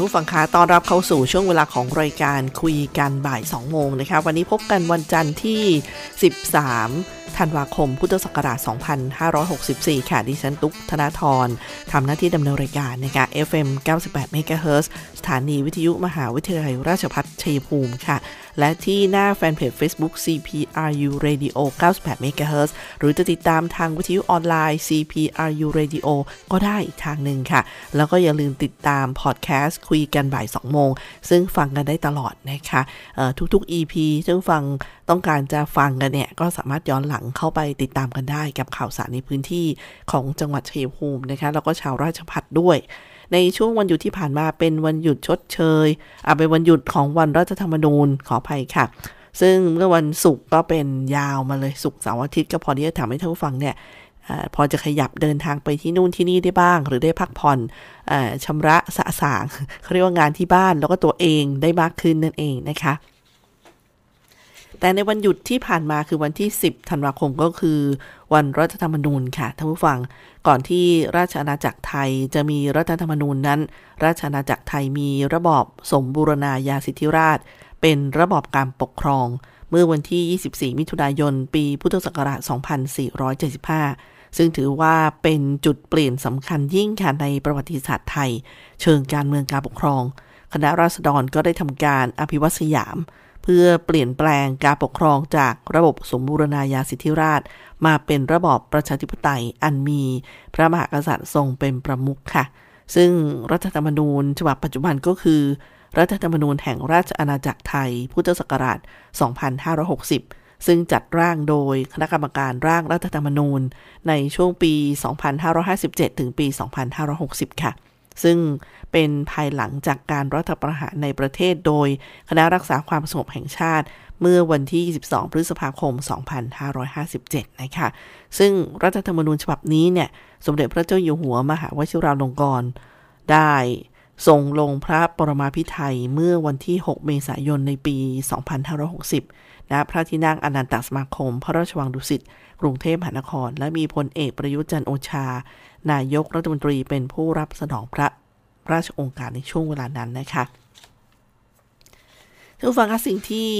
ทุกฝั่งขาต้อนรับเข้าสู่ช่วงเวลาของรายการคุยกันบ่าย 2 โมงนะคะ วันนี้พบกันวันจันทร์ที่ 13 ธันวาคม พุทธศักราช 2564 ค่ะ ดิฉันตุ๊กธนาธรทำหน้าที่ดำเนินรายการนะคะ FM 98 MHz สถานีวิทยุมหาวิทยาลัยราชภัฏชัยภูมิค่ะ และที่หน้าแฟนเพจ Facebook CPRU Radio 98 MHz หรือจะติดตามทางวิทยุออนไลน์ CPRU Radio ก็ได้อีกทางหนึ่งค่ะ แล้วก็อย่าลืมติดตามพอดแคสต์คุยกันบ่าย 2 โมง ซึ่งฟังกันได้ตลอดนะคะทุกๆ EP ซึ่งฟัง ต้องการจะฟังกันเนี่ย ก็สามารถย้อนหลังเข้าไปติดตามกันได้กับข่าวสารในพื้นที่ของจังหวัดชัยภูมินะคะ แล้วก็ชาวราชพัฒด้วย ในช่วงวันหยุดที่ผ่านมาเป็นวันหยุดชดเชยอะเป็นวันหยุดของวันรัฐธรรมนูญขออภัยค่ะซึ่งเมื่อวันศุกร์ก็เป็นยาวมาเลยศุกร์เสาร์อาทิตย์ก็พอที่จะทำให้ท่านผู้ฟังเนี่ยอาพอจะขยับเดินทางไปที่นู่นที่นี่ได้บ้าง หรือได้พักผ่อนอาชำระสะสางเขาเรียกว่างานที่บ้านแล้วก็ตัวเองได้มากขึ้นนั่นเองนะคะ แต่ในวันหยุดที่ผ่านมาคือวันที่ 10 ธันวาคมก็คือ วันรัฐธรรมนูญค่ะท่านผู้ฟัง ก่อนที่ราชอาณาจักรไทยจะมีรัฐธรรมนูญนั้น ราชอาณาจักรไทยมีระบอบสมบูรณาญาสิทธิราช เป็นระบอบการปกครอง เมื่อวันที่ 24 มิถุนายน ปีพุทธศักราช 2475 ซึ่งถือว่าเป็นจุดเปลี่ยนสำคัญยิ่งค่ะในประวัติศาสตร์ไทย เชิงการเมืองการปกครอง คณะราษฎรก็ได้ทำการอภิวัตสยาม เพื่อเปลี่ยนแปลงการปกครองจากระบบสมบูรณาญาสิทธิราช มาเป็นระบอบประชาธิปไตยอันมีพระมหากษัตริย์ทรงเป็นประมุขค่ะ ซึ่งรัฐธรรมนูญฉบับปัจจุบันก็คือ รัฐธรรมนูญแห่งราชอาณาจักรไทย พุทธศักราช 2560 ซึ่งจัดร่างโดยคณะกรรมการร่างรัฐธรรมนูญในช่วงปี 2557 ถึงปี 2560 ค่ะ ซึ่งเป็นภายหลังจากการรัฐประหารในประเทศโดยคณะรักษาความสงบแห่งชาติ เมื่อวันที่ 22 พฤษภาคม 2557 นะคะ ซึ่งรัฐธรรมนูญฉบับนี้เนี่ย สมเด็จพระเจ้าอยู่หัวมหาวชิราลงกรณ์ได้ทรงลงพระปรมาภิไธยเมื่อวันที่ 6 เมษายนในปี 2560 ณ พระที่นั่งอนันตสมาคม พระราชวังดุสิต กรุงเทพมหานคร และมีพลเอกประยุทธ์จันโอชา นายกรัฐมนตรีเป็นผู้รับสนองพระราชองค์การในช่วงเวลานั้นนะคะทุกฟังคะสิ่งที่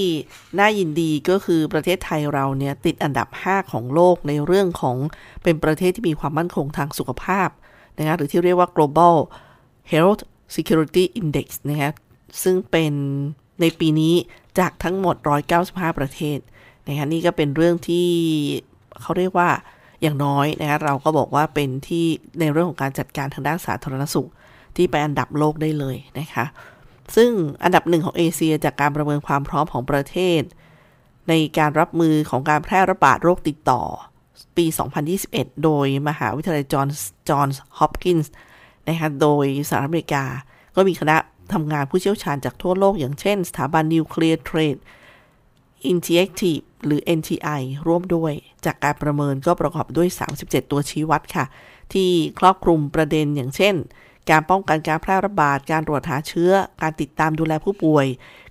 น่ายินดีก็คือประเทศไทยเราเนี่ยติดอันดับ 5 ของโลกในเรื่องของเป็นประเทศที่มีความมั่นคงทางสุขภาพนะคะหรือที่เรียกว่า global health security index นะคะซึ่งเป็นในปีนี้จากทั้งหมด 195 ประเทศนะคะนี่ก็เป็นเรื่องที่เขาเรียกว่า อย่างน้อยนะคะเราก็บอกว่าเป็นที่ในเรื่องของการจัดการทางด้านสาธารณสุข ที่ไปอันดับโลกได้เลยนะคะ ซึ่งอันดับหนึ่งของเอเชียจากการประเมินความพร้อมของประเทศ ในการรับมือของการแพร่ระบาดโรคติดต่อ ปี 2021 โดยมหาวิทยาลัยจอห์นจอห์นส์ฮอปกินส์นะคะโดยสหรัฐอเมริกา ก็มีคณะทำงานผู้เชี่ยวชาญจากทั่วโลก อย่างเช่น สถาบันนิวเคลียร์เทรด Interactive หรือ NTI ร่วมด้วย จากการประเมินก็ประกอบด้วย 37 ตัวชี้วัดค่ะ ที่ครอบคลุมประเด็นอย่างเช่น การป้องกันการแพร่ระบาด การตรวจหาเชื้อ การติดตามดูแลผู้ป่วย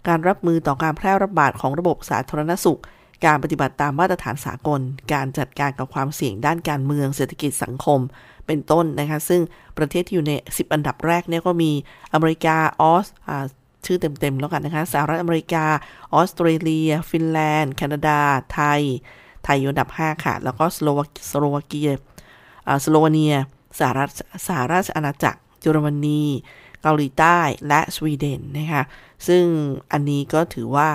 การรับมือต่อการแพร่ระบาดของระบบสาธารณสุข การปฏิบัติตามมาตรฐานสากล การจัดการกับความเสี่ยงด้านการเมือง เศรษฐกิจสังคม เป็นต้นนะคะ ซึ่งประเทศที่อยู่ใน 10 อันดับแรกเนี่ยก็มีอเมริกา ออสอ ชื่อเต็มๆแล้วกันนะคะ สหรัฐอเมริกา ออสเตรเลีย ฟินแลนด์ แคนาดา ไทย ไทยอยู่อันดับ 5 ค่ะ แล้วก็สโลวาสโลวาเกียสโลวาเนีย สหรัฐสหราชอาณาจักรเยอรมนี เกาหลีใต้และสวีเดนนะคะ ซึ่งอันนี้ก็ถือว่า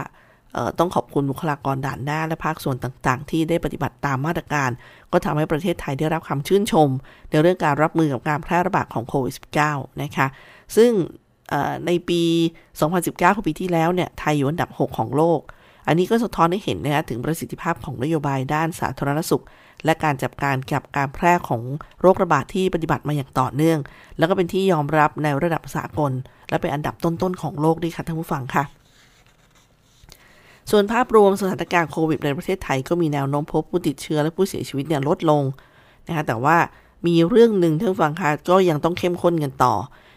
ต้องขอบคุณบุคลากรด่านหน้าและภาคส่วนต่าง ๆ ที่ได้ปฏิบัติตามมาตรการ ก็ทำให้ประเทศไทยได้รับคำชื่นชม ในเรื่องการรับมือกับการแพร่ระบาดของโควิด -19 นะคะ ซึ่ง ในปี 2019คือปีที่แล้วเนี่ยไทยอยู่อันดับ 6 ของโลก อันนี้ก็สะท้อนให้เห็นนะคะถึงประสิทธิภาพของนโยบายด้านสาธารณสุข และการจัดการกับการแพร่ของโรคระบาดที่ปฏิบัติมาอย่างต่อเนื่อง แล้วก็เป็นที่ยอมรับในระดับสากล และเป็นอันดับต้นๆของโลกด้วยค่ะท่านผู้ฟังค่ะส่วนภาพรวมสถานการณ์โควิดในประเทศไทยก็มีแนวโน้มพบผู้ติดเชื้อและผู้เสียชีวิตเนี่ยลดลงนะคะแต่ว่ามีเรื่องหนึ่งท่านฟังค่ะก็ยังต้องเข้มข้นกันต่อ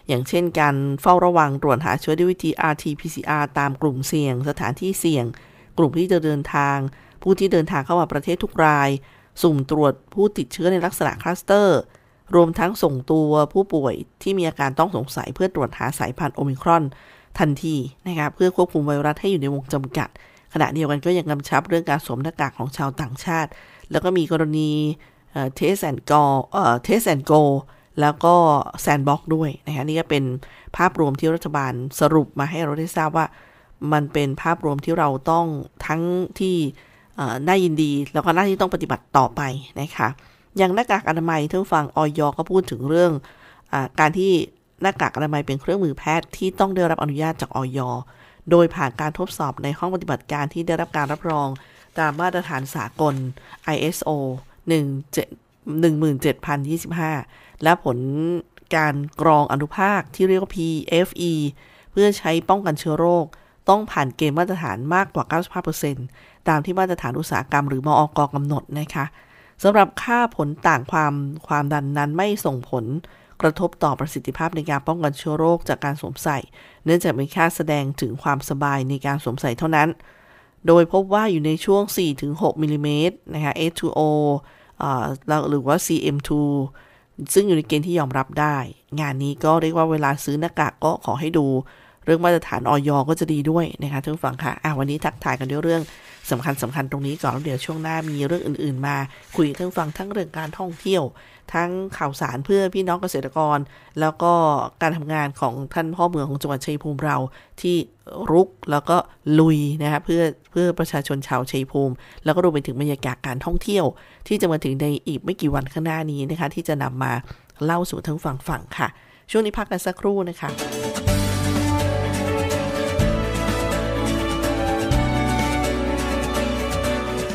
อย่างเช่นการเฝ้าระวังตรวจหาเชื้อด้วยวิธี RT-PCR ตามกลุ่มเสี่ยง สถานที่เสี่ยง กลุ่มที่จะเดินทาง ผู้ที่เดินทางเข้ามาประเทศทุกราย สุ่มตรวจผู้ติดเชื้อในลักษณะ cluster รวมทั้งส่งตัวผู้ป่วยที่มีอาการต้องสงสัยเพื่อตรวจหาสายพันธุ์โอมิครอนทันทีนะคะเพื่อควบคุมไวรัสให้อยู่ในวงจำกัด ขณะเดียวกันก็ยังกำชับเรื่องการสวมหน้ากากของชาวต่างชาติ แล้วก็มีกรณี Test and กเอ่อ Test and Go แล้วก็ Sandbox ด้วยนะคะนี่ก็เป็นภาพรวมที่รัฐบาลสรุปมาให้เราได้ทราบว่า มันเป็นภาพรวมที่เราต้องทั้งที่น่ายินดี แล้วก็น่าที่ต้องปฏิบัติต่อไปนะคะอย่างหน้ากากอนามัยท่านฟังออยก็พูดถึงเรื่องอการที่หน้ากากอนามัยเป็นเครื่องมือแพทย์ที่ต้องได้รับอนุญาตจากออยโดยผ่านการทดสอบในห้องปฏิบัติการที่ได้รับการรับรอง ตามมาตรฐานสากล ISO 17025 และผลการกรองอนุภาคที่เรียกว่า PFE เพื่อใช้ป้องกันเชื้อโรค ต้องผ่านเกณฑ์มาตรฐานมากกว่า 95%ตามที่มาตรฐานอุตสาหกรรมหรือมออกกำหนดนะคะสำหรับค่าผลต่างความความดันนั้นไม่ส่งผลกระทบต่อประสิทธิภาพในการป้องกันเชื้อโรคจากการสวมใส่ เนื่องจากเป็นค่าแสดงถึงความสบายในการสวมใส่เท่านั้น โดยพบว่าอยู่ในช่วง 4-6มิลิเมตรนะคะ H2O หรือว่า CM2 ซึ่งอยู่ในเกณฑ์ที่ยอมรับได้ งานนี้ก็เรียกว่าเวลาซื้อหน้ากากก็ขอให้ดู เรื่องมาตรฐานออยก็จะดีด้วยนะคะทุกฝั่งค่ะอะวันนี้ทักทายกันด้วยเรื่อง สำคัญสำคัญตรงนี้ก่อนแล้วเดี๋ยวช่วงหน้ามีเรื่องอื่น ๆ มาคุยทั้งฟังทั้งเรื่องการท่องเที่ยว ทั้งข่าวสารเพื่อพี่น้องเกษตรกร แล้วก็การทำงานของท่านพ่อเมืองของจังหวัดชัยภูมิเราที่รุกแล้วก็ลุยนะคะเพื่อเพื่อประชาชนชาวชัยภูมิ แล้วก็รวมไปถึงบรรยากาศการท่องเที่ยว ที่จะมาถึงในอีกไม่กี่วันข้างหน้านี้นะคะ ที่จะนำมาเล่าสู่ทั้งฝั่งฝั่งค่ะ ช่วงนี้พักกันสักครู่นะคะ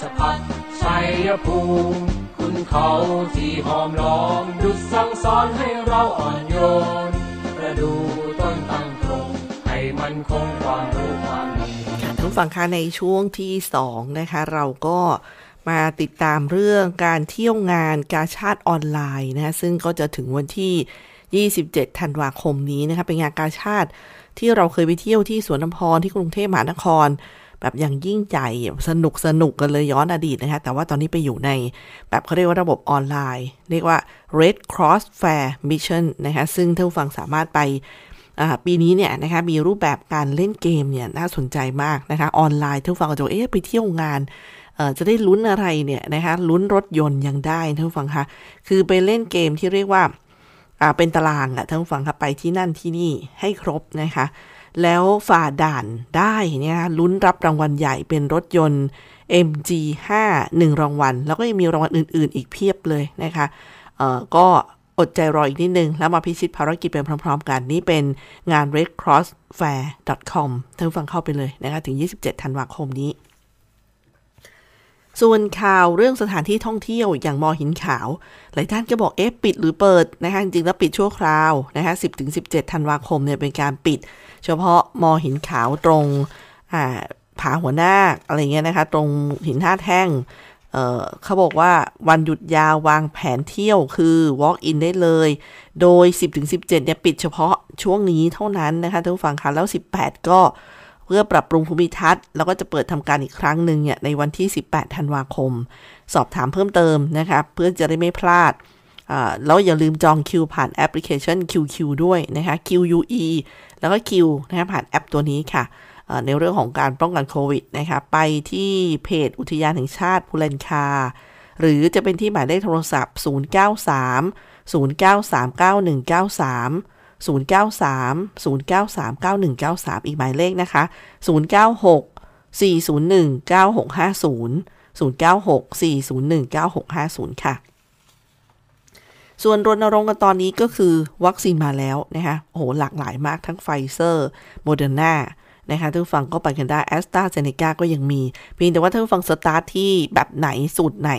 ชพัฒชัยภูมิ คุณเขาที่หอมล้อมดุจสั่งสอนให้เราอ่อนโยน ประดูต้นตั้งตรงให้มันคงความรู้ความดีทุกฝั่งคะในช่วงที่ 2 นะคะ เราก็มาติดตามเรื่องการเที่ยวงานกาชาติออนไลน์นะคะซึ่งก็จะถึงวันที่ 27 ธันวาคมนี้นะคะเป็นงานกาชาติที่เราเคยไปเที่ยวที่สวนน้ำพรที่กรุงเทพมหานคร แบบอย่างยิ่งใหญ่สนุกสนุกกันเลยย้อนอดีตนะคะ แต่ว่าตอนนี้ไปอยู่ในแบบเขาเรียกว่าระบบออนไลน์ เรียกว่า Red Cross Fair Mission นะคะ ซึ่งท่านฟังสามารถไปปีนี้เนี่ยนะคะมีรูปแบบการเล่นเกมเนี่ยน่าสนใจมากนะคะ ออนไลน์ท่านฟังก็จะเอ๊ะไปเที่ยวงานจะได้ลุ้นอะไรเนี่ยนะคะลุ้นรถยนต์ยังได้ท่านฟังคะคือไปเล่นเกมที่เรียกว่า อ่าเป็นตารางอะท่านผู้ฟังคะไปที่นั่นที่นี่ให้ครบนะคะ แล้วฝ่าด่านได้เนี่ยนะลุ้นรับรางวัลใหญ่เป็นรถยนต์ MG5 1 รางวัล แล้วก็ยังมีรางวัลอื่น ๆ อีกเพียบเลยนะคะเอ่อก็อดใจรออีกนิดนึง แล้วมาพิชิตภารกิจไปพร้อม ๆ กัน นี่เป็นงาน redcrossfair.com ท่านผู้ฟังเข้าไปเลยนะคะ ถึง 27 ธันวาคมนี้ ส่วนข่าวเรื่องสถานที่ท่องเที่ยวอย่างมอหินขาว หลายท่านก็บอกเอ๊ะปิดหรือเปิดนะคะจริงๆแล้วปิดชั่วคราวนะคะ10-17 ธันวาคมเนี่ยเป็นการปิด เฉพาะมอหินขาวตรงอ่าผาหัวหน้าอะไรเงี้ยนะคะ ตรงหินท่าแท่งเเขาบอกว่าวันหยุดยาววางแผนเที่ยวคือ walk in ได้เลย โดย 10-17เนี่ยปิดเฉพาะช่วงนี้เท่านั้นนะคะท่านผู้ฟังคะแล้ว 18 ก็ เพื่อปรับปรุงภูมิทัศน์ แล้วก็จะเปิดทำการอีกครั้งหนึ่งเนี่ยในวันที่ 18 ธันวาคม สอบถามเพิ่มเติมนะคะเพื่อจะได้ไม่พลาดแล้วอย่าลืมจองคิวผ่านแอปพลิเคชัน QQ ด้วยนะคะ QUE แล้วก็ Q นะคะผ่านแอปตัวนี้ค่ะในเรื่องของการป้องกันโควิดนะคะไปที่เพจอุทยานแห่งชาติพูเลนคา หรือจะเป็นที่หมายเลขโทรศัพท์ 093 093 9193 093 093 9193 อีกหมายเลขนะคะ 096 401 9650 096 401 9650 ค่ะ ส่วนรณรงค์กันตอนนี้ก็คือวัคซีนมาแล้วนะคะ โอ้โห หลากหลายมากทั้งไฟเซอร์โมเดอร์นานะคะท่านผู้ฟังก็ไปกันได้แอสตราเซเนกาก็ยังมี เพียงแต่ว่าท่านผู้ฟังสตาร์ทที่แบบไหนสูตรไหน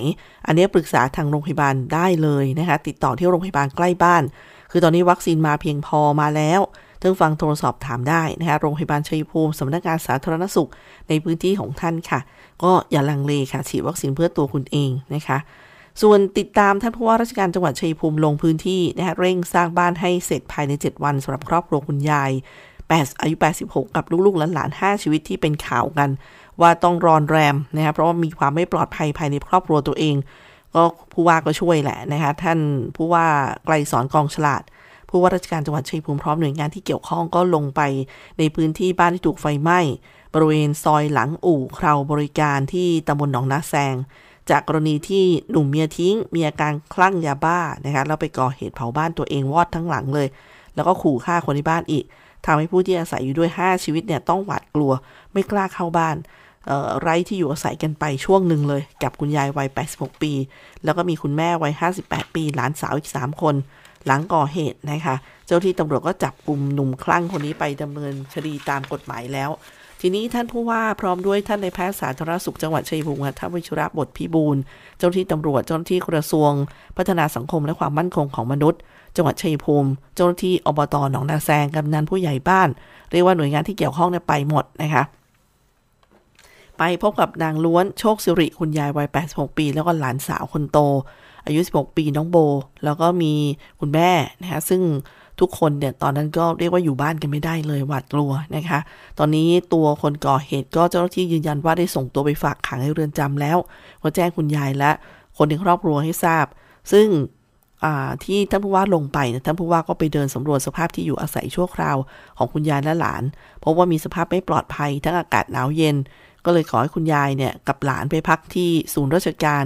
อันนี้ปรึกษาทางโรงพยาบาลได้เลยนะคะ ติดต่อที่โรงพยาบาลใกล้บ้าน คือตอนนี้วัคซีนมาเพียงพอมาแล้วท่านฟังโทรสอบถามได้นะคะโรงพยาบาลชัยภูมิสำนักงานสาธารณสุขในพื้นที่ของท่านค่ะ ก็อย่าลังเลค่ะฉีดวัคซีนเพื่อตัวคุณเองนะคะ ส่วนติดตามท่านผู้ว่าราชการจังหวัดชัยภูมิลงพื้นที่นะคะเร่งสร้างบ้านให้เสร็จภายใน 7 วันสำหรับครอบครัวคุณยาย8อายุ 86 กับลูกๆหลานๆ5ชีวิตที่เป็นข่าวกัน ว่าต้องรอนแรมนะคะเพราะว่ามีความไม่ปลอดภัยภายในครอบครัวตัวเอง ก็ผู้ว่าก็ช่วยแหละนะคะท่านผู้ว่าไกลสอนกองฉลาด ผู้ว่าราชการจังหวัดชัยภูมิพร้อมหน่วยงานที่เกี่ยวข้องก็ลงไปในพื้นที่บ้านที่ถูกไฟไหม้บริเวณซอยหลังอู่คราวบริการที่ตำบลหนองนาแซง จากกรณีที่หนุ่มเมียทิ้ง มีอาการคลั่งยาบ้านะคะแล้วไปก่อเหตุเผาบ้านตัวเองวอดทั้งหลังเลย แล้วก็ขู่ฆ่าคนในบ้านอีกทำให้ผู้ที่อาศัยอยู่ด้วย 5 ชีวิตเนี่ยต้องหวาดกลัวไม่กล้าเข้าบ้าน ไร้ที่อยู่อาศัยกันไปช่วงหนึ่งเลย กับคุณยายวัย 86 ปี แล้วก็มีคุณแม่วัย 58 ปี หลานสาวอีก 3 คน หลังก่อเหตุนะคะ เจ้าที่ตำรวจก็จับกลุ่มหนุ่มคลั่งคนนี้ไปดำเนินคดีตามกฎหมายแล้ว ทีนี้ท่านผู้ว่าพร้อมด้วยท่านในแพทย์สาธารณสุขจังหวัดชัยภูมิท่านวิชุระบทพิบูลเจ้าที่ตำรวจเจ้าหน้าที่กระทรวง พัฒนาสังคมและความมั่นคงของมนุษย์ จังหวัดชัยภูมิเจ้าหน้าที่อบตหนองนาแซงกำนันผู้ใหญ่บ้าน เรียกว่าหน่วยงานที่เกี่ยวข้องเนี่ยไปหมดนะคะ ไปพบกับนางล้วนโชคสิริคุณยายวัย 86 ปี แล้วก็หลานสาวคนโต อายุ 16 ปีน้องโบ แล้วก็มีคุณแม่นะคะซึ่งทุกคนเนี่ยตอนนั้นก็เรียกว่าอยู่บ้านกันไม่ได้เลยหวาดกลัวนะคะ ตอนนี้ตัวคนก่อเหตุก็เจ้าหน้าที่ยืนยันว่าได้ส่งตัวไปฝากขังในเรือนจำแล้วก็แจ้งคุณยายและคนในครอบครัวให้ทราบ ซึ่งที่ท่านผู้ว่าลงไปท่านผู้ว่าก็ไปเดินสำรวจสภาพที่อยู่อาศัยชั่วคราวของคุณยายและหลานพบว่ามีสภาพไม่ปลอดภัย ทั้งอากาศหนาวเย็น ก็เลยขอให้คุณยายเนี่ยกับหลานไปพักที่ศูนย์ราชการ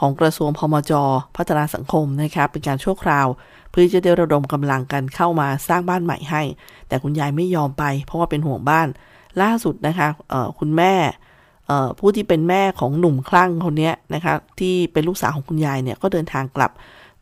ของกระทรวงพมจ พัฒนาสังคมนะครับเป็นการชั่วคราว เพื่อจะได้ระดมกำลังกันเข้ามาสร้างบ้านใหม่ให้ แต่คุณยายไม่ยอมไป เพราะว่าเป็นห่วงบ้าน ล่าสุดนะคะคุณแม่ผู้ที่เป็นแม่ของหนุ่มคลั่งคนนี้นะคะที่เป็นลูกสาวของคุณยายเนี่ยก็เดินทางกลับ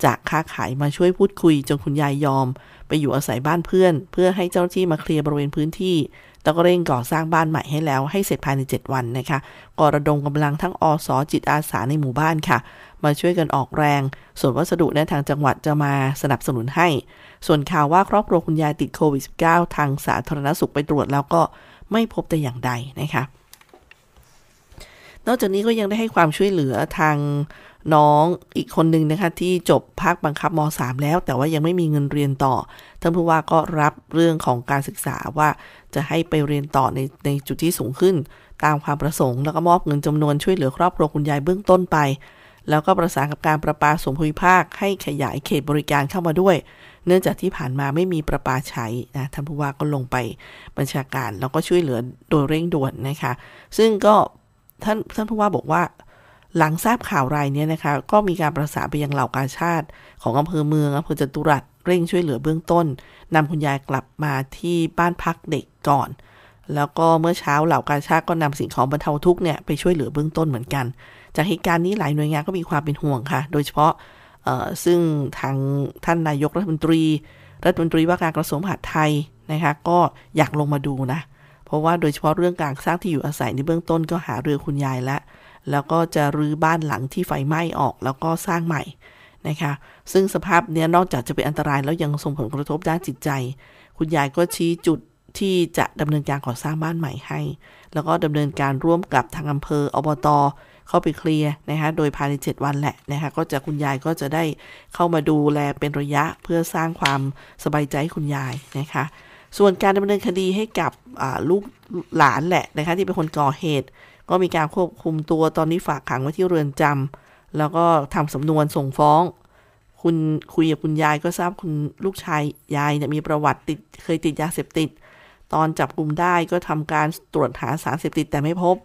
จากค้าขายมาช่วยพูดคุยจนคุณยายยอม ไปอยู่อาศัยบ้านเพื่อน เพื่อให้เจ้าหน้าที่มาเคลียร์บริเวณพื้นที่ แล้วก็เร่งก่อสร้างบ้านใหม่ให้แล้วให้เสร็จภายใน 7 วันนะคะก็ระดมกำลังทั้งอสจิตอาสาในหมู่บ้านค่ะ มาช่วยกันออกแรง ส่วนวัสดุในทางจังหวัดจะมาสนับสนุนให้ ส่วนข่าวว่าครอบครัวคุณยายติดโควิด -19 ทางสาธารณสุขไปตรวจแล้วก็ไม่พบแต่อย่างใดนะคะนอกจากนี้ก็ยังได้ให้ความช่วยเหลือทาง น้องอีกคนหนึ่งนะคะที่จบภาคบังคับม .3 แล้ว แต่ว่ายังไม่มีเงินเรียนต่อท่านผู้ว่าก็รับเรื่องของการศึกษาว่าจะให้ไปเรียนต่อในในจุดที่สูงขึ้น ตามความประสงค์ แล้วก็มอบเงินจำนวนช่วยเหลือครอบครัวคุณยายเบื้องต้นไป แล้วก็ประสานกับการประปาส่วนภูมิภาค ให้ขยายเขตบริการเข้ามาด้วย เนื่องจากที่ผ่านมาไม่มีประปาใช้นะท่านผู้ว่าก็ลงไปบัญชาการแล้วก็ช่วยเหลือโดยเร่งด่วนนะคะ ซึ่งก็ท่านท่านผู้ว่าบอกว่า หลังทราบข่าวรายนี้นะคะ ก็มีการประสานไปยังเหล่ากาชาติของอำเภอเมืองอำเภอจตุรัสเร่งช่วยเหลือเบื้องต้นนำคุณยายกลับมาที่บ้านพักเด็กก่อน แล้วก็เมื่อเช้าเหล่ากาชาติก็นำสิ่งของบรรเทาทุกข์เนี่ยไปช่วยเหลือเบื้องต้นเหมือนกัน จากเหตุการณ์นี้หลายหน่วยงานก็มีความเป็นห่วงค่ะ โดยเฉพาะซึ่งทางท่านนายกรัฐมนตรี รัฐมนตรีว่าการกระทรวงมหาดไทยนะคะก็อยากลงมาดูนะ เพราะว่าโดยเฉพาะเรื่องการสร้างที่อยู่อาศัยในเบื้องต้นก็หาเรือคุณยายแล้ว แล้วก็จะรื้อบ้านหลังที่ไฟไหม้ออกแล้วก็สร้างใหม่นะคะ ซึ่งสภาพเนี้ยนอกจากจะเป็นอันตรายแล้วยังส่งผลกระทบด้านจิตใจ คุณยายก็ชี้จุดที่จะดำเนินการก่อสร้างบ้านใหม่ให้ แล้วก็ดำเนินการร่วมกับทางอำเภออบตเข้าไปเคลียร์นะคะโดยภายใน7วันแหละนะคะก็จะคุณยายก็จะได้เข้ามาดูแลเป็นระยะเพื่อสร้างความสบายใจให้คุณยายนะคะ ส่วนการดำเนินคดีให้กับลูกหลานแหละนะคะที่เป็นคนก่อเหตุ ก็มีการควบคุมตัวตอนนี้ฝากขังไว้ที่เรือนจำแล้วก็ทำสำนวนส่งฟ้อง คุณคุยกับคุณยายก็ทราบคุณลูกชายยายเนี่ยมีประวัติติดเคยติดยาเสพติด ตอนจับกลุ่มได้ก็ทำการตรวจหาสารเสพติดแต่ไม่พบ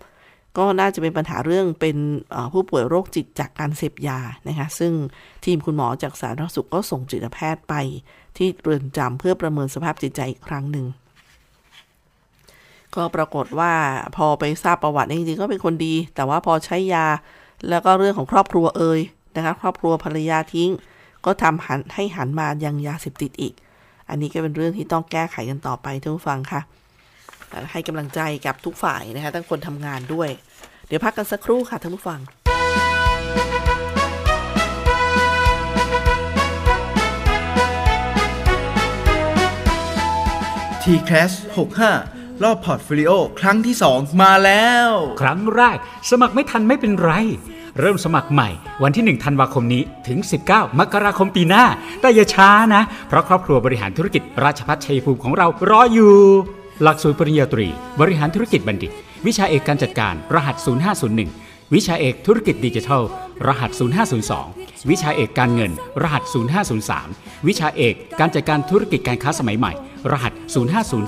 ก็น่าจะเป็นปัญหาเรื่องเป็นผู้ป่วยโรคจิตจากการเสพยานะคะซึ่งทีมคุณหมอจากสาธารณสุขก็ส่งจิตแพทย์ไป ที่เรือนจำเพื่อประเมินสภาพจิตใจอีกครั้งหนึ่ง ก็ปรากฏว่าพอไปทราบประวัติจริงๆก็เป็นคนดี แต่ว่าพอใช้ยา แล้วก็เรื่องของครอบครัวเอ่ยนะคะครอบครัวภรรยาทิ้ง ก็ทำให้หันให้หันมายังยาเสพติดอีก อันนี้ก็เป็นเรื่องที่ต้องแก้ไขกันต่อไปผู้ฟังค่ะ ให้กำลังใจกับทุกฝ่ายนะคะทั้งคนทำงานด้วย เดี๋ยวพักกันสักครู่ค่ะท่านผู้ฟัง TCAS65 รอบ portfolio ครั้งที่ 2 มาแล้ว ครั้งแรก สมัครไม่ทันไม่เป็นไร เริ่มสมัครใหม่วันที่ 1 ธันวาคมนี้ถึง 19 มกราคมปีหน้า แต่อย่าช้านะ เพราะครอบครัวบริหารธุรกิจราชพัฒชัยภูมิของเรารออยู่ หลักสูตรปริญญาตรี บริหารธุรกิจบัณฑิต วิชาเอกการจัดการ รหัส 0501 วิชาเอกธุรกิจดิจิทัล รหัส 0502 วิชาเอกการเงิน รหัส 0503 วิชาเอกการจัดการธุรกิจการค้าสมัยใหม่ รหัส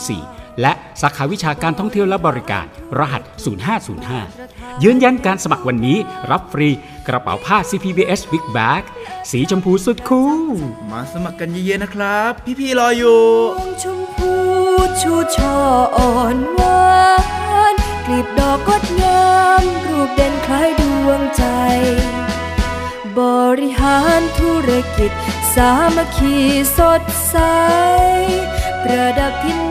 0504 และสาขาวิชาการท่องเที่ยวและบริการ รหัส 0505 ยืนยันการสมัครวันนี้รับฟรีกระเป๋าผ้า CPBS Big Bag สีชมพูสุดคูลมาสมัครกันเยอะๆนะครับ พี่ๆรออยู่ชมพูชูช่ออ่อนหวานกลีบดอกกดงามรูปเด่นคล้ายดวงใจบริหารธุรกิจ สามัคคีสดใส ประดับทินดา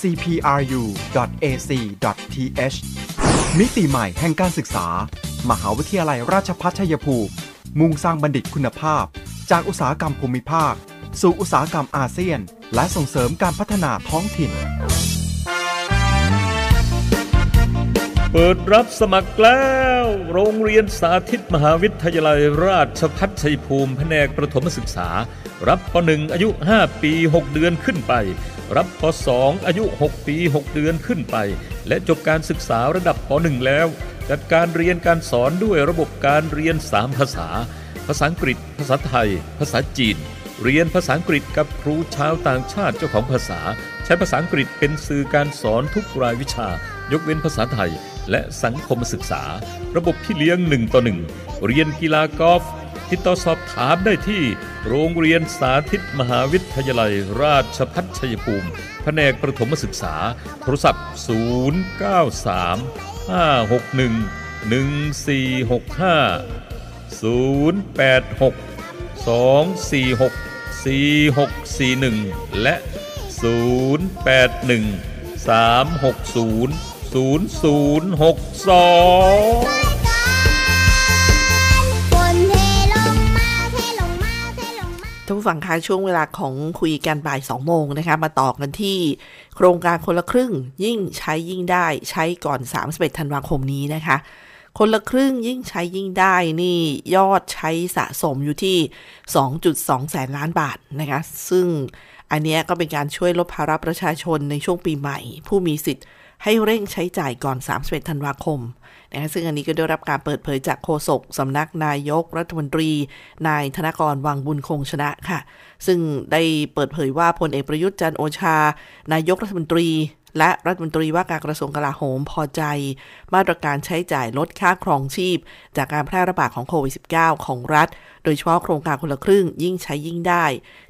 cpru.ac.th มิติใหม่แห่งการศึกษา มหาวิทยาลัยราชภัฏชัยภูมิ มุ่งสร้างบัณฑิตคุณภาพ จากอุตสาหกรรมภูมิภาค สู่อุตสาหกรรมอาเซียน และส่งเสริมการพัฒนาท้องถิ่น เปิดรับสมัครแล้ว โรงเรียนสาธิตมหาวิทยาลัยราชพัฒชัยภูมิแผนกประถมศึกษา รับป .1 อายุ 5 ปี 6 เดือนขึ้นไป รับป .2 อายุ 6 ปี 6 เดือนขึ้นไป และจบการศึกษาระดับป .1 แล้ว จัดการเรียนการสอนด้วยระบบการเรียน 3 ภาษา ภาษาอังกฤษ ภาษาไทย ภาษาจีน เรียนภาษาอังกฤษกับครูชาวต่างชาติเจ้าของภาษา ใช้ภาษาอังกฤษเป็นสื่อการสอนทุกรายวิชา ยกเว้นภาษาไทย และสังคมศึกษา ระบบที่เลี้ยงหนึ่งต่อหนึ่งเรียนกีฬากอล์ฟ ติดต่อสอบถามได้ที่โรงเรียนสาธิตมหาวิทยาลัย ราชพัฒชัยภูมิ แผนกประถมศึกษา โทรศัพท์ 093 561 1465 086 246 4641 และ 081 360 0062 ท่านผู้ฟังคะช่วงเวลาของคุยกันบ่าย2โมงนะคะมาต่อกันที่โครงการคนละครึ่งยิ่งใช้ยิ่งได้ใช้ก่อน31ธันวาคมนี้นะคะ คนละครึ่งยิ่งใช้ยิ่งได้นี่ยอดใช้สะสมอยู่ที่ 2.2 แสนล้านบาทนะคะ ซึ่งอันนี้ก็เป็นการช่วยลดภาระประชาชนในช่วงปีใหม่ ผู้มีสิทธิ์ ให้เร่งใช้จ่ายก่อน 31 ธันวาคมนะคะซึ่งอันนี้ก็ได้รับการเปิดเผยจากโฆษกสำนักนายกรัฐมนตรี นายธนกรวังบุญคงชนะค่ะ ซึ่งได้เปิดเผยว่าพลเอกประยุทธ์จันโอชา นายกรัฐมนตรี และรัฐมนตรีว่าการกระทรวงกลาโหมพอใจ มาตรการใช้จ่ายลดค่าครองชีพ จากการแพร่ระบาดของโควิด -19 ของรัฐ โดยเฉพาะโครงการคนละครึ่งยิ่งใช้ยิ่งได้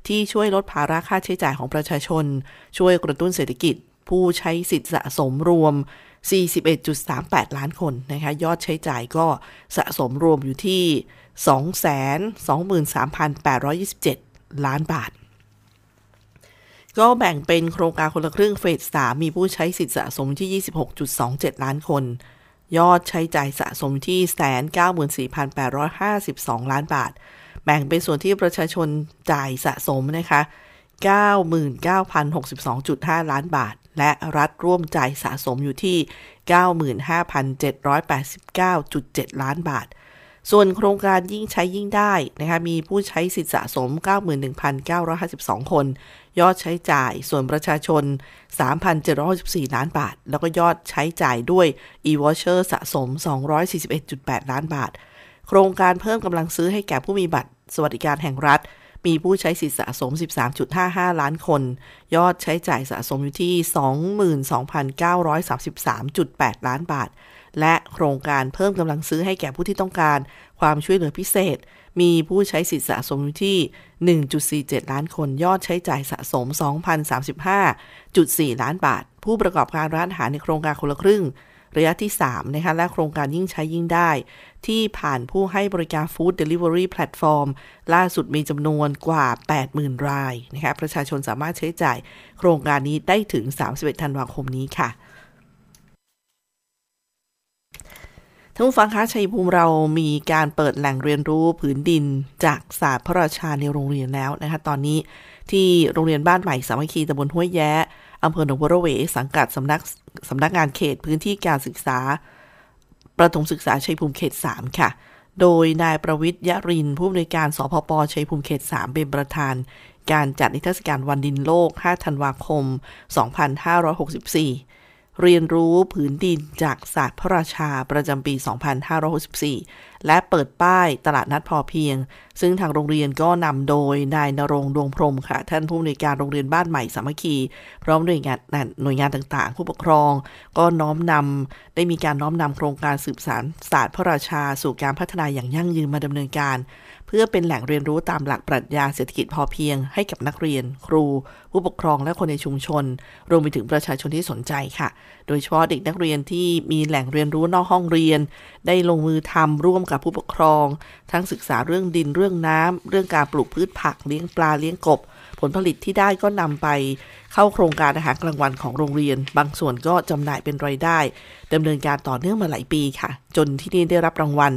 ที่ช่วยลดภาระค่าใช้จ่ายของประชาชน ช่วยกระตุ้นเศรษฐกิจ ผู้ใช้สิทธิสะสมรวม 41.38 ล้านคนนะคะ ยอดใช้จ่ายก็สะสมรวมอยู่ที่ 223,827 ล้านบาท ก็แบ่งเป็นโครงการคนละครึ่งเฟส3มีผู้ใช้สิทธิสะสมที่ 26.27 ล้านคน ยอดใช้จ่ายสะสมที่ 194,852 ล้านบาท แบ่งเป็นส่วนที่ประชาชนจ่ายสะสมนะคะ 99,062.5 ล้านบาท และรัฐร่วมจ่ายสะสมอยู่ที่ 95,789.7 ล้านบาท ส่วนโครงการยิ่งใช้ยิ่งได้นะคะมีผู้ใช้สิทธิสะสม 91,952 คน ยอดใช้จ่ายส่วนประชาชน 3,764 ล้านบาท แล้วก็ยอดใช้จ่ายด้วย e-voucher สะสม 241.8 ล้านบาท โครงการเพิ่มกำลังซื้อให้แก่ผู้มีบัตรสวัสดิการแห่งรัฐ มีผู้ใช้สิทธิสะสม 13.55 ล้านคน ยอดใช้จ่ายสะสมอยู่ที่ 22,933.8 ล้านบาท และโครงการเพิ่มกำลังซื้อให้แก่ผู้ที่ต้องการ ความช่วยเหลือพิเศษ มีผู้ใช้สิทธิสะสมอยู่ที่ 1.47 ล้านคน ยอดใช้จ่ายสะสม 2,035.4 ล้านบาท ผู้ประกอบการร้านอาหารในโครงการคนละครึ่ง ระยะที่ 3 นะคะ และโครงการยิ่งใช้ยิ่งได้ ที่ผ่านผู้ให้บริการ Food Delivery Platform ล่าสุดมีจำนวนกว่า 80,000 รายนะคะประชาชนสามารถใช้จ่าย โครงการนี้ได้ถึง 31 ธันวาคมนี้ค่ะท่านผู้ฟังคะชัยภูมิเรามีการเปิดแหล่งเรียนรู้ผืนดินจากศาสตร์พระราชาในโรงเรียนแล้วนะคะ ตอนนี้ที่โรงเรียนบ้านใหม่สามัคคีตำบลห้วยแย้ อำเภอหนองบัวระเวสังกัดสำนักสำนักงานเขตพื้นที่การศึกษา ประถมศึกษาชัยภูมิเขต 3 ค่ะ โดยนายประวิทย์ยรินผู้อำนวยการสพปชัยภูมิเขต 3 เป็นประธาน การจัดนิทรรศการวันดินโลก 5 ธันวาคม 2564 เรียนรู้ผืนดินจากศาสตร์พระราชาประจำปี 2564 และเปิดป้ายตลาดนัดพอเพียง ซึ่งทางโรงเรียนก็นำโดยนายนรงดวงพรมค่ะ ท่านผู้อำนวยการโรงเรียนบ้านใหม่สามัคคี พร้อมหน่วยงานหน่วยงานต่างๆ ผู้ปกครอง ก็น้อมนำได้มีการน้อมนำโครงการสืบสานศาสตร์พระราชา สู่การพัฒนาอย่างยั่งยืนมาดำเนินการ เพื่อเป็นแหล่งเรียนรู้ตามหลักปรัชญาเศรษฐกิจพอเพียงให้กับนักเรียน ครู ผู้ปกครองและคนในชุมชน รวมไปถึงประชาชนที่สนใจค่ะ โดยเฉพาะเด็กนักเรียนที่มีแหล่งเรียนรู้นอกห้องเรียน ได้ลงมือทำร่วมกับผู้ปกครอง ทั้งศึกษาเรื่องดินเรื่องน้ำเรื่องการปลูกพืชผักเลี้ยงปลาเลี้ยงกบ ผลผลิตที่ได้ก็นำไปเข้าโครงการอาหารกลางวันของโรงเรียน บางส่วนก็จำหน่ายเป็นรายได้ดำเนินการต่อเนื่องมาหลายปีค่ะ จนที่นี่ได้รับรางวัล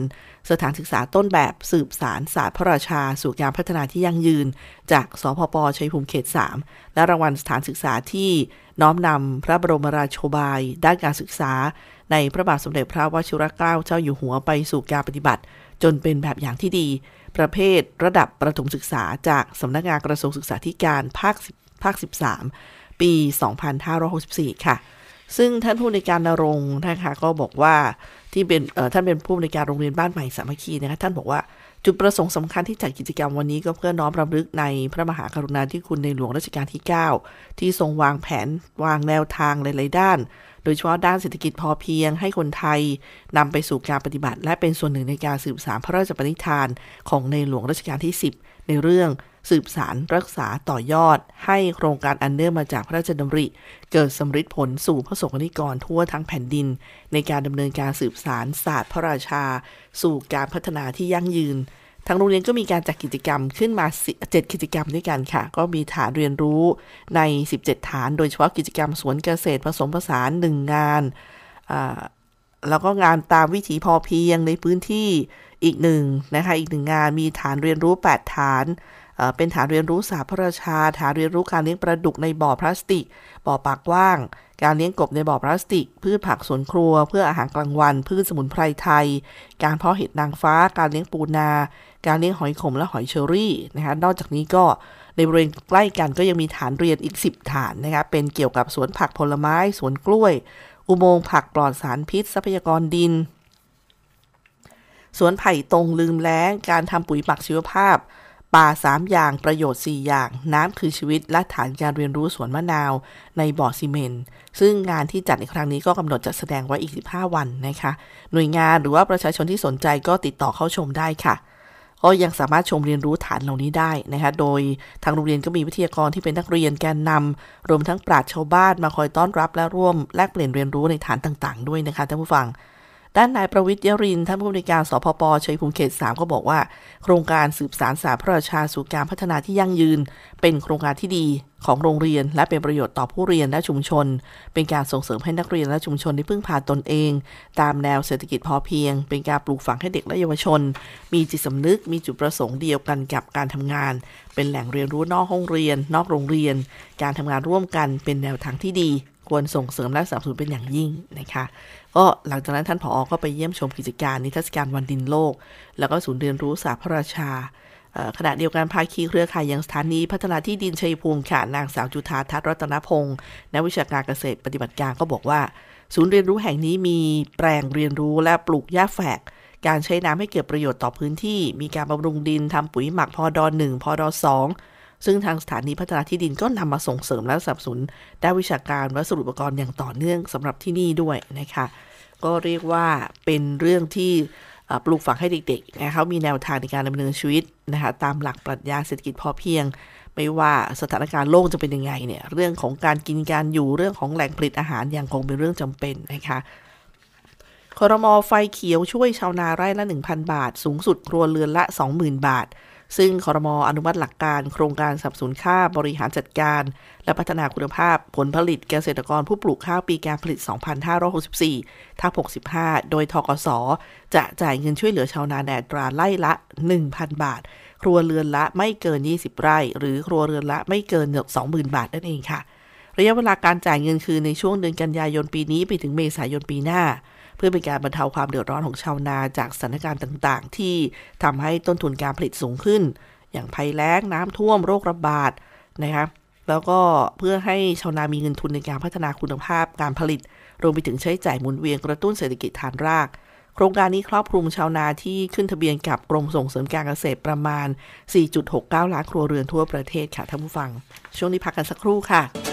สถานศึกษาต้นแบบสืบสารศาสตร์พระราชา สู่การพัฒนาที่ยั่งยืน จากสพปชัยภูมิเขต 3 และรางวัลสถานศึกษาที่น้อมนำพระบรมราโชบาย ด้านการศึกษา ในพระบาทสมเด็จพระวชิรเกล้าเจ้าอยู่หัวไปสู่การปฏิบัติ จนเป็นแบบอย่างที่ดี ประเภทระดับประถมศึกษาจากสำนักงานกระทรวงศึกษาธิการภาคภาค 13 ปี 2564 ค่ะ ซึ่งท่านผู้ในการนรงนะคะก็บอกว่าที่เป็นท่านเป็นผู้ในการโรงเรียนบ้านใหม่สามัคคีนะคะท่านบอกว่าจุดประสงค์สำคัญที่จัดกิจกรรมวันนี้ก็เพื่อน้อมรำลึกในพระมหากรุณาธิคุณในหลวงรัชกาลที่ 9 ที่ทรงวางแผนวางแนวทางหลาย ๆ ด้าน โดยเฉพาะด้านเศรษฐกิจพอเพียงให้คนไทยนำไปสู่การปฏิบัติ และเป็นส่วนหนึ่งในการสืบสานพระราชปณิธาน ของในหลวงรัชกาลที่ 10 ในเรื่องสืบสารรักษาต่อยอด ให้โครงการอันเนื่องมาจากพระราชดำริ เกิดสำฤทธิผลสู่พระสงฆ์นิกรทั่วทั้งแผ่นดิน ในการดำเนินการสืบสารศาสตร์พระราชา สู่การพัฒนาที่ยั่งยืน ทางโรงเรียนก็มีการจัดกกิจกรรมขึ้นมา 7 กิจกรรมด้วยกันค่ะ ก็มีฐานเรียนรู้ใน 17 ฐาน โดยเฉพาะกิจกรรมสวนเกษตรผสมผสานหนึ่งงานแล้วก็งานตามวิถีพอเพียงในพื้นที่อีกหนึ่งนะคะอีกหนึ่งงานมีฐานเรียนรู้ 8 ฐานเป็นฐานเรียนรู้สาพระราชา ฐานเรียนรู้การเลี้ยงปลาดุกในบ่อพลาสติก บ่อปากว่าง การเลี้ยงกบในบ่อพลาสติก พืชผักสวนครัว เพื่ออาหารกลางวัน พืชสมุนไพรไทย การเพาะเห็ดนางฟ้า การเลี้ยงปูนา การเลี้ยงหอยขมและหอยเชอรี่นะคะนอกจากนี้ก็ในบริเวณใกล้กันก็ยังมีฐานเรียนอีก 10 ฐานนะคะเป็นเกี่ยวกับสวนผักผลไม้สวนกล้วย อุโมงค์ผักปลอดสารพิษ ทรัพยากรดิน สวนไผ่ตรงลืมแล้ง การทำปุ๋ยหมักชีวภาพ ป่า 3 อย่างประโยชน์ 4 อย่าง น้ำคือชีวิต และฐานการเรียนรู้สวนมะนาวในบ่อซีเมนต์ซึ่งงานที่จัดในครั้งนี้ก็กำหนดจัดแสดงไว้อีก 15 วันนะคะ หน่วยงานหรือว่าประชาชนที่สนใจก็ติดต่อเข้าชมได้ค่ะ ก็ยังสามารถชมเรียนรู้ฐานเหล่านี้ได้นะคะ โดยทางโรงเรียนก็มีวิทยากรที่เป็นนักเรียนแกนนำรวมทั้งปราชญ์ชาวบ้านมาคอยต้อนรับและร่วมแลกเปลี่ยนเรียนรู้ในฐานต่าง ๆ ด้วยนะคะท่านผู้ฟัง ด้านนายประวิทย์ยรินท่านผู้อำนวยการสพปชัยภูมิเขต 3 ก็บอกว่า โครงการสืบสารสาพระราชาสู่การพัฒนาที่ยั่งยืน เป็นโครงการที่ดีของโรงเรียน และเป็นประโยชน์ต่อผู้เรียนและชุมชน เป็นการส่งเสริมให้นักเรียนและชุมชนได้พึ่งพาตนเอง ตามแนวเศรษฐกิจพอเพียง เป็นการปลูกฝังให้เด็กและเยาวชน มีจิตสำนึก มีจุดประสงค์เดียวกันกับการทำงาน เป็นแหล่งเรียนรู้นอกห้องเรียน นอกโรงเรียน การทำงานร่วมกันเป็นแนวทางที่ดี ควรส่งเสริมและสนับสนุนเป็นอย่างยิ่งนะคะ ก็หลังจากนั้นท่านผออก็ไปเยี่ยมชมกิจการนิทรรศการวันดินโลก แล้วก็ศูนย์เรียนรู้ศาสตร์พระราชาขณะเดียวกันภาคีเครือข่ายยังสถานีพัฒนาที่ดินชัยภูมิค่ะนางสาวจุธาทัศรัตนพงศ์นักวิชาการเกษตรปฏิบัติการก็บอกว่า ศูนย์เรียนรู้แห่งนี้มีแปลงเรียนรู้และปลูกหญ้าแฝก การใช้น้ำให้เกิดประโยชน์ต่อพื้นที่ มีการบำรุงดินทำปุ๋ยหมักพอดอหนึ่งพอดอสอง ซึ่งทางสถานีพัฒนาที่ดินก็นำมาส่งเสริมและสนับสนุนด้านวิชาการวัสดุอุปกรณ์อย่างต่อเนื่องสำหรับที่นี่ด้วยนะคะก็เรียกว่าเป็นเรื่องที่ปลูกฝังให้เด็กๆนะเขามีแนวทางในการดำเนินชีวิตนะคะตามหลักปรัชญาเศรษฐกิจพอเพียง ไม่ว่าสถานการณ์โลกจะเป็นยังไงเนี่ยเรื่องของการกินการอยู่เรื่องของแหล่งผลิตอาหารยังคงเป็นเรื่องจำเป็นนะคะคอรมอไฟเขียวช่วยชาวนาไร่ละ 1,000 บาท สูงสุดครัวเรือนละ 20,000 บาท ซึ่งคอรมออนุมัติหลักการโครงการสับสนค่าบริหารจัดการ และพัฒนาคุณภาพผลผลิตเกษตรกรผู้ปลูกข้าวปีการผลิต 2564ทับ65 โดยทกส จะจ่ายเงินช่วยเหลือชาวนาแดดราไล่ละ 1,000 บาท ครัวเรือนละไม่เกิน 20 ไร่ หรือครัวเรือนละไม่เกิน20,000 บาทนั่นเองค่ะ ระยะเวลาการจ่ายเงินคือในช่วงเดือนกันยายนปีนี้ไปถึงเมษายนปีหน้า พื่อเป็นการบรรเทาความเดือดร้อนของชาวนาจากสถานการณ์ต่างๆ ที่ทำให้ต้นทุนการผลิตสูงขึ้น อย่างภัยแล้งน้ำท่วมโรคระบาดนะครับแล้วก็เพื่อให้ชาวนามีเงินทุนในการพัฒนาคุณภาพการผลิต รวมไปถึงใช้จ่ายหมุนเวียนกระตุ้นเศรษฐกิจฐานราก โครงการนี้ครอบคลุมชาวนาที่ขึ้นทะเบียนกับกรมส่งเสริมการเกษตรประมาณ 4.69 ล้านครัวเรือนทั่วประเทศค่ะท่านผู้ฟัง ช่วงนี้พักกันสักครู่ค่ะ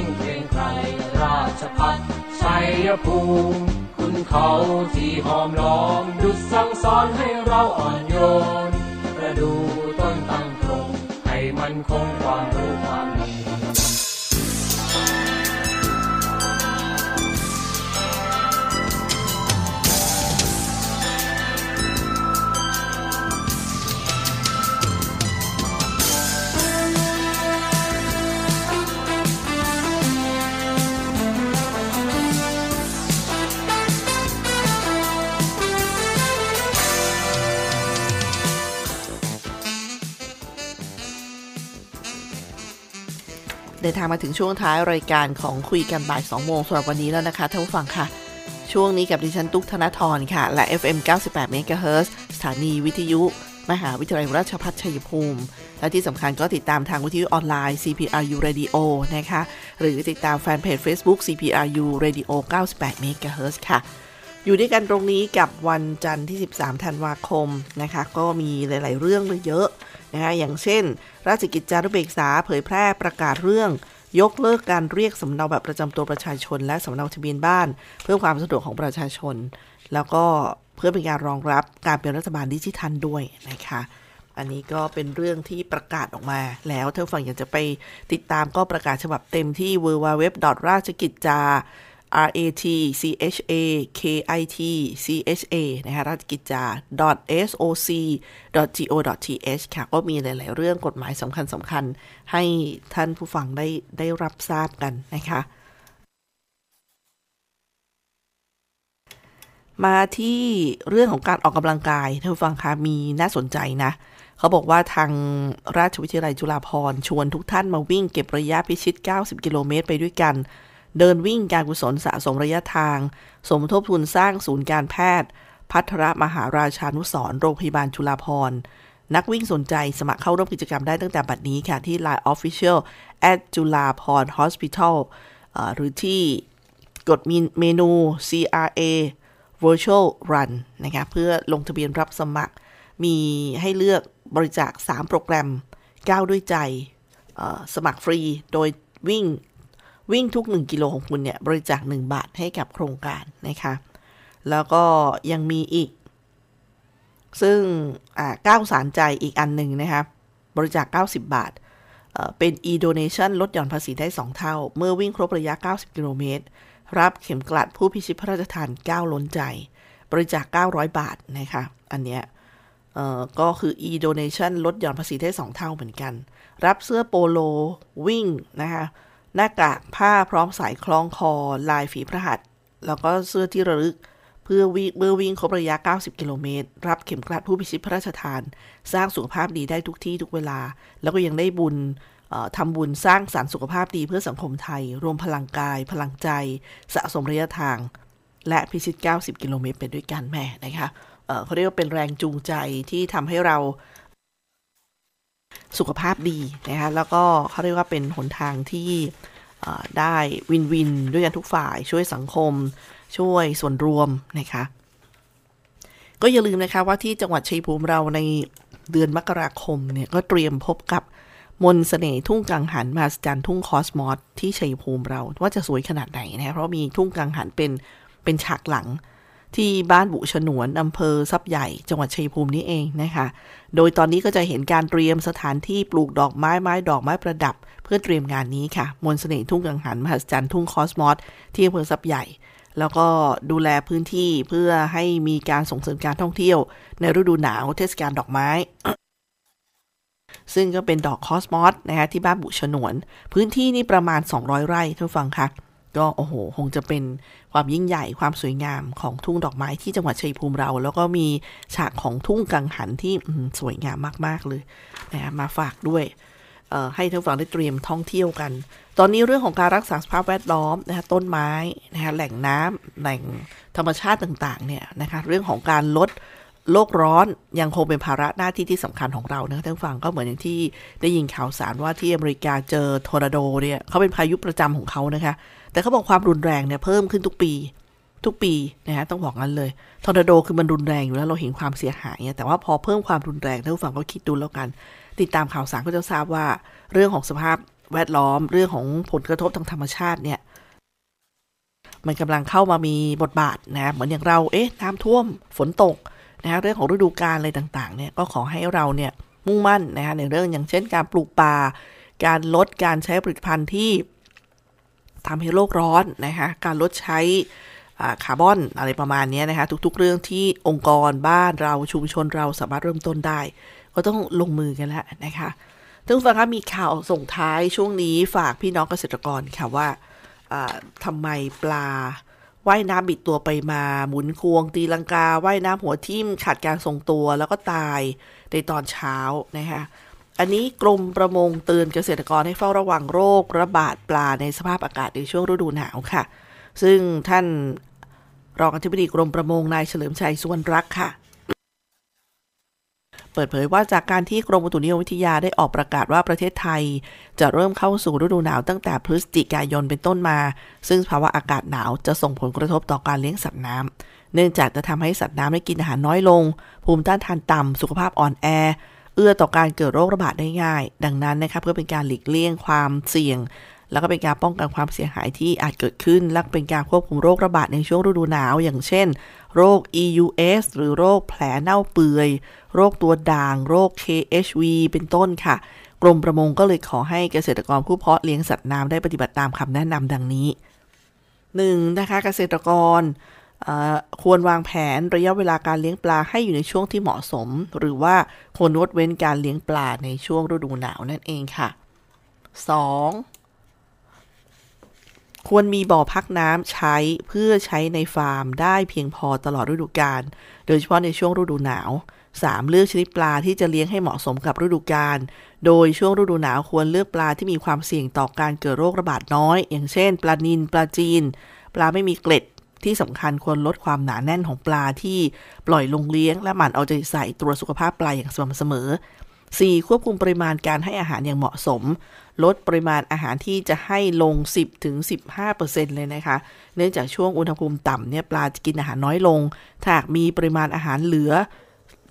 ยิ่งเกรงไกรราชพัฒชัยภูมิคุณเขาที่หอมล้อมดุจสั่งสอนให้เราอ่อนโยน ประดูต้นตั้งตรงให้มันคงความรู้ความ เดินทางมาถึงช่วงท้ายรายการของคุยกันบ่าย2โมงสำหรับวันนี้แล้วนะคะท่านผู้ฟังค่ะ ช่วงนี้กับดิฉันตุ๊กธนทรค่ะ และ FM 98 MHz สถานีวิทยุ มหาวิทยาลัยราชภัฏชัยภูมิ และที่สำคัญก็ติดตามทางวิทยุออนไลน์ CPRU Radio นะคะ หรือติดตามแฟนเพจ Facebook CPRU Radio 98 MHz ค่ะ อยู่ด้วยกันตรงนี้กับวันจันทร์ที่ 13 ธันวาคมนะคะ ก็มีหลาย ๆ เรื่องเลยเยอะนะคะอย่างเช่น ราชกิจจานุเบกษาเผยแพร่ประกาศเรื่อง ยกเลิกการเรียกสำเนาแบบประจำตัวประชาชน และสำเนาทะเบียนบ้าน เพื่อความสะดวกของประชาชน แล้วก็เพื่อเป็นการรองรับการเป็นรัฐบาลดิจิทัลด้วยนะคะอันนี้ก็เป็นเรื่องที่ประกาศออกมา แล้วถ้าฝั่งอยากจะไปติดตามก็ประกาศฉบับเต็มที่ w w w ราชกิจจา r a t c h a k i t c h a นะคะราชกิจจา s o c g o t h ค่ะ ก็มีหลาย ๆ เรื่องกฎหมายสำคัญสำคัญให้ท่านผู้ฟังได้ได้รับทราบกันนะคะ มาที่เรื่องของการออกกำลังกายท่านผู้ฟังคะมีน่าสนใจนะเขาบอกว่าทางราชวิทยาลัยจุฬาภรณ์ชวนทุกท่านมาวิ่งเก็บระยะพิชิต 90 กิโลเมตรไปด้วยกัน เดินวิ่งการกุศลสะสมระยะทาง สมทบทุนสร้างศูนย์การแพทย์ พัทรมหาราชานุสรโรงพยาบาลจุฬาภรณ์นักวิ่งสนใจสมัครเข้าร่วมกิจกรรมได้ตั้งแต่บัดนี้ค่ะ ที่ Line Official at จุฬาพร Hospital หรือที่กดเมนู CRA Virtual Run นะคะเพื่อลงทะเบียนรับสมัคร มีให้เลือกบริจาค 3 โปรแกรมก้าวด้วยใจ สมัครฟรี โดยวิ่ง วิ่งทุก 1 กิโลของคุณเนี่ย บริจาค 1 บาทให้กับโครงการนะคะ แล้วก็ยังมีอีก ซึ่งก้าวสารใจอีกอันหนึ่งนะคะบริจาค 90 บาทเป็น e-donation ลดหย่อนภาษีได้ 2 เท่า เมื่อวิ่งครบระยะ 90 กิโลเมตร รับเข็มกลัดผู้พิชิตพระราชทานก้าล้นใจ บริจาค 900 บาทนะคะ อันเนี้ยก็คือ e-donation ลดหย่อนภาษีได้ 2 เท่าเหมือนกัน รับเสื้อโปโลวิ่งนะคะ หน้ากากผ้าพร้อมสายคล้องคอ ลายฝีพระหัตถ์แล้วก็เสื้อที่ระลึก เพื่อวิ่งเมื่อวิ่งครบระยะ 90 กิโลเมตร รับเข็มกลัดผู้พิชิตพระราชทาน สร้างสุขภาพดีได้ทุกที่ทุกเวลา แล้วก็ยังได้บุญทำบุญสร้างสารรค์สุขภาพดีเพื่อสังคมไทย รวมพลังกาย พลังใจ สะสมระยะทาง และพิชิต 90 กิโลเมตรไปด้วยกันแม่นะคะเเขาเรียกว่าเป็นแรงจูงใจที่ทำให้เรา สุขภาพดีนะคะแล้วก็เขาเรียกว่าเป็นหนทางที่ได้วินวินด้วยกันทุกฝ่ายช่วยสังคม ช่วยส่วนรวมนะคะก็อย่าลืมนะคะว่าที่จังหวัดชัยภูมิเราในเดือนมกราคมเนี่ยก็เตรียมพบกับมนสเสน่ห์ทุ่งกังหันมาสจันทุ่งคอสมอสที่ชัยภูมิเราว่าจะสวยขนาดไหนนะเพราะมีทุ่งกังหันเป็นเป็นฉากหลัง ที่บ้านบุฉนวนอำเภอซับใหญ่ จังหวัดชัยภูมินี้เองนะคะ โดยตอนนี้ก็จะเห็นการเตรียมสถานที่ปลูกดอกไม้ไม้ดอกไม้ประดับ เพื่อเตรียมงานนี้ค่ะ มนต์เสน่ห์ทุ่งกังหันมหัศจรรย์ทุ่งคอสมอสที่อำเภอซับใหญ่ แล้วก็ดูแลพื้นที่เพื่อให้มีการส่งเสริมการท่องเที่ยว ในฤดูหนาวเทศกาลดอกไม้ซึ่งก็เป็นดอกคอสมอสนะคะที่บ้านบุฉนวน พื้นที่นี่ประมาณ 200 ไร่ท่านฟังค่ะ ก็โอ้โห คงจะเป็นความยิ่งใหญ่ความสวยงามของทุ่งดอกไม้ที่จังหวัดชัยภูมิเรา แล้วก็มีฉากของทุ่งกังหันที่สวยงามมาก ๆ เลยนะมาฝากด้วยให้ท่านฟังได้เตรียมท่องเที่ยวกัน ตอนนี้เรื่องของการรักษาสภาพแวดล้อมนะคะต้นไม้นะคะแหล่งน้ำแหล่งธรรมชาติต่างๆเนี่ยนะคะเรื่องของการลดโลกร้อนยังคงเป็นภาระหน้าที่ที่สำคัญของเรานะท่านฟังก็เหมือนอย่างที่ได้ยินข่าวสารว่าที่อเมริกาเจอทอร์นาโดเนี่ยเขาเป็นพายุประจำของเขานะคะ แต่เขาบอกความรุนแรงเนี่ยเพิ่มขึ้นทุกปี ทุกปีนะฮะต้องบอกงั้นเลยทอร์นาโดคือมันรุนแรงอยู่แล้วเราเห็นความเสียหายแต่ว่าพอเพิ่มความรุนแรงท่านผู้ฟังก็คิดดูแล้วกัน ติดตามข่าวสารก็จะทราบว่า เรื่องของสภาพแวดล้อม เรื่องของผลกระทบทางธรรมชาติเนี่ยมันกำลังเข้ามามีบทบาทนะเหมือนอย่างเราเอ๊ะน้ำท่วมฝนตกนะเรื่องของฤดูกาลอะไรต่างๆเนี่ยก็ขอให้เราเนี่ยมุ่งมั่นนะคะในเรื่องอย่างเช่นการปลูกป่าการลดการใช้ผลิตภัณฑ์ที่ ทำให้โลกร้อนนะคะการลดใช้คาร์บอนอะไรประมาณนี้นะคะ ทุกๆ เรื่องที่องค์กรบ้านเราชุมชนเราสามารถเริ่มต้นได้ ก็ต้องลงมือกันแล้วนะคะทุกฟังครับมีข่าวส่งท้ายช่วงนี้ฝากพี่น้องเกษตรกรค่ะว่าทำไมปลาว่ายน้ำบิดตัวไปมาหมุนควง ตีลังกาว่ายน้ำหัวทิ่มขาดการทรงตัวแล้วก็ตายในตอนเช้านะคะ อันนี้กรมประมงเตือนเกษตรกรให้เฝ้าระวังโรคระบาดปลาในสภาพอากาศในช่วงฤดูหนาวค่ะ ซึ่งท่านรองอธิบดีกรมประมงนายเฉลิมชัยสุวรรณรักค่ะ เปิดเผยว่าจากการที่กรมอุตุนิยมวิทยาได้ออกประกาศว่าประเทศไทย จะเริ่มเข้าสู่ฤดูหนาวตั้งแต่พฤศจิกายนเป็นต้นมา ซึ่งภาวะอากาศหนาวจะส่งผลกระทบต่อการเลี้ยงสัตว์น้ำเนื่องจากจะทำให้สัตว์น้ำได้กินอาหารน้อยลง ภูมิต้านทานต่ำสุขภาพอ่อนแอ อื้อต่อการเกิดโรคระบาดได้ง่าย ดังนั้นนะคะเพื่อเป็นการหลีกเลี่ยงความเสี่ยง แล้วก็เป็นการป้องกันความเสียหายที่อาจเกิดขึ้น และเป็นการควบคุมโรคระบาดในช่วงฤดูหนาว อย่างเช่น โรค EUS หรือโรคแผลเน่าเปื่อย โรคตัวด่าง โรค KHV เป็นต้นค่ะ กรมประมงก็เลยขอให้เกษตรกรผู้เพาะเลี้ยงสัตว์น้ำได้ปฏิบัติตามคำแนะนำดังนี้หนึ่งนะคะเกษตรกร ควรวางแผนระยะเวลาการเลี้ยงปลาให้อยู่ในช่วงที่เหมาะสม หรือว่าควรงดเว้นการเลี้ยงปลาในช่วงฤดูหนาวนั่นเองค่ะ 2. ควรมีบ่อพักน้ำใช้เพื่อใช้ในฟาร์มได้เพียงพอตลอดฤดูกาลโดยเฉพาะในช่วงฤดูหนาว 3. เลือกชนิดปลาที่จะเลี้ยงให้เหมาะสมกับฤดูกาล โดยช่วงฤดูหนาวควรเลือกปลาที่มีความเสี่ยงต่อการเกิดโรคระบาดน้อย อย่างเช่น ปลานิลปลาจีน ปลาไม่มีเกล็ด ที่สำคัญควรลดความหนาแน่นของปลาที่ปล่อยลงเลี้ยง และหมั่นเอาใจใส่ตรวจสุขภาพปลาอย่างสม่ำเสมอ 4. ควบคุมปริมาณการให้อาหารอย่างเหมาะสม ลดปริมาณอาหารที่จะให้ลง 10-15%เลยนะคะ เนื่องจากช่วงอุณหภูมิต่ำเนี่ยปลาจะกินอาหารน้อยลง ถ้าหากมีปริมาณอาหารเหลือ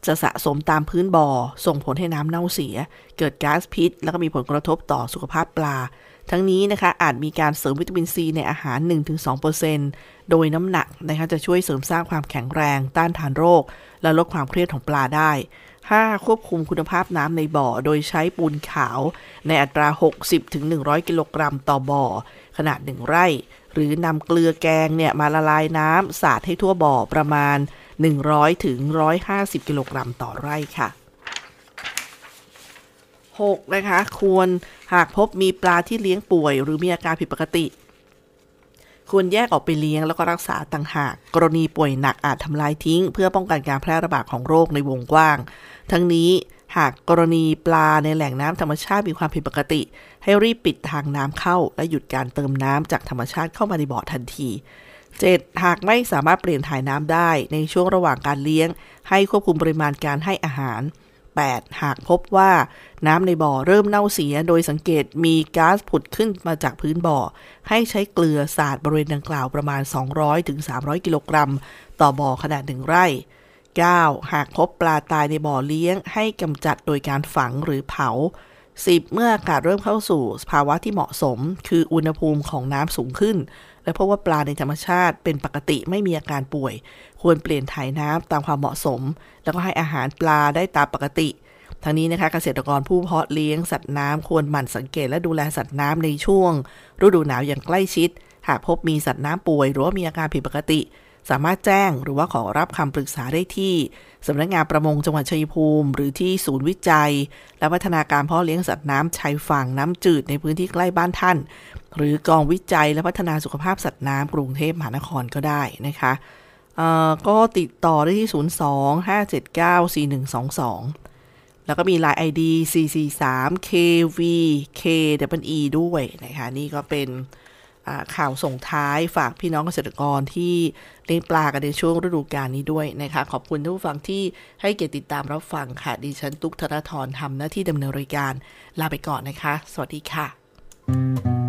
จะสะสมตามพื้นบ่อ ส่งผลให้น้ำเน่าเสีย เกิดก๊าซพิษ แล้วก็มีผลกระทบต่อสุขภาพปลา ทั้งนี้นะคะอาจมีการเสริมวิตามินซีในอาหาร 1-2%โดยน้ำหนักนะคะจะช่วยเสริมสร้างความแข็งแรง ต้านทานโรค และลดความเครียดของปลาได้ 5. ควบคุมคุณภาพน้ำในบ่อ โดยใช้ปูนขาวในอัตรา 60-100 กิโลกรัมต่อบ่อ ขนาด 1 ไร่ หรือนำเกลือแกงเนี่ยมาละลายน้ำสาดให้ทั่วบ่อประมาณ 100-150 กิโลกรัมต่อไร่ค่ะ 6. นะคะ ควรหากพบมีปลาที่เลี้ยงป่วย หรือมีอาการผิดปกติ ควรแยกออกไปเลี้ยงแล้วก็รักษาต่างหาก กรณีป่วยหนักอาจทำลายทิ้ง เพื่อป้องกันการแพร่ระบาดของโรคในวงกว้าง ทั้งนี้หากกรณีปลาในแหล่งน้ำธรรมชาติมีความผิดปกติ ให้รีบปิดทางน้ำเข้า และหยุดการเติมน้ำจากธรรมชาติเข้ามาในบ่อทันที 7. หากไม่สามารถเปลี่ยนถ่ายน้ำได้ในช่วงระหว่างการเลี้ยง ให้ควบคุมปริมาณการให้อาหาร 8. หากพบว่าน้ำในบ่อเริ่มเน่าเสีย โดยสังเกตมีก๊าซผุดขึ้นมาจากพื้นบ่อ ให้ใช้เกลือสาดบริเวณดังกล่าวประมาณ 200-300 กิโลกรัม ต่อบ่อขนาดหนึ่งไร่ 9. หากพบปลาตายในบ่อเลี้ยง ให้กำจัดโดยการฝังหรือเผา 10. เมื่ออากาศเริ่มเข้าสู่ ภาวะที่เหมาะสม คืออุณหภูมิของน้ำสูงขึ้น และพบว่าปลาในธรรมชาติเป็นปกติไม่มีอาการป่วย ควรเปลี่ยนถ่ายน้ำตามความเหมาะสม แล้วก็ให้อาหารปลาได้ตามปกติทั้งนี้นะคะเกษตรกรผู้เพาะเลี้ยงสัตว์น้ำควรหมั่นสังเกตและดูแลสัตว์น้ำในช่วง ฤดูหนาวอย่างใกล้ชิด หากพบมีสัตว์น้ำป่วย หรือว่ามีอาการผิดปกติ สามารถแจ้งหรือว่าขอรับคำปรึกษาได้ที่สำนักงานประมงจังหวัดชัยภูมิ หรือที่ศูนย์วิจัย และพัฒนาการเพาะเลี้ยงสัตว์น้ำชายฝั่งน้ำจืดในพื้นที่ใกล้บ้านท่าน หรือกองวิจัยและพัฒนาสุขภาพสัตว์น้ำกรุงเทพมหานครก็ได้นะคะก็ติดต่อได้ที่ 02-579-4122 แล้วก็มี Line ID 443KVKWE ด้วยนะคะ นี่ก็เป็น ข่าวส่งท้ายฝากพี่น้องเกษตรกรที่เลี้ยงปลากันในช่วงฤดูกาลนี้ด้วยนะคะ ขอบคุณทุกฟังที่ให้เกียรติติดตามรับฟังค่ะ ดิฉันตุ๊กธนทรทำหน้าที่ดำเนินรายการลาไปก่อนนะคะ สวัสดีค่ะ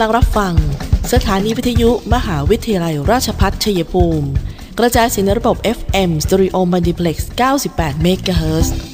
ำลังรับฟัง สถานีวิทยุมหาวิทยาลัยราชพัฒชัยภูมิ กระจายสินระบบ FM Stereo Multiplex 98 MHz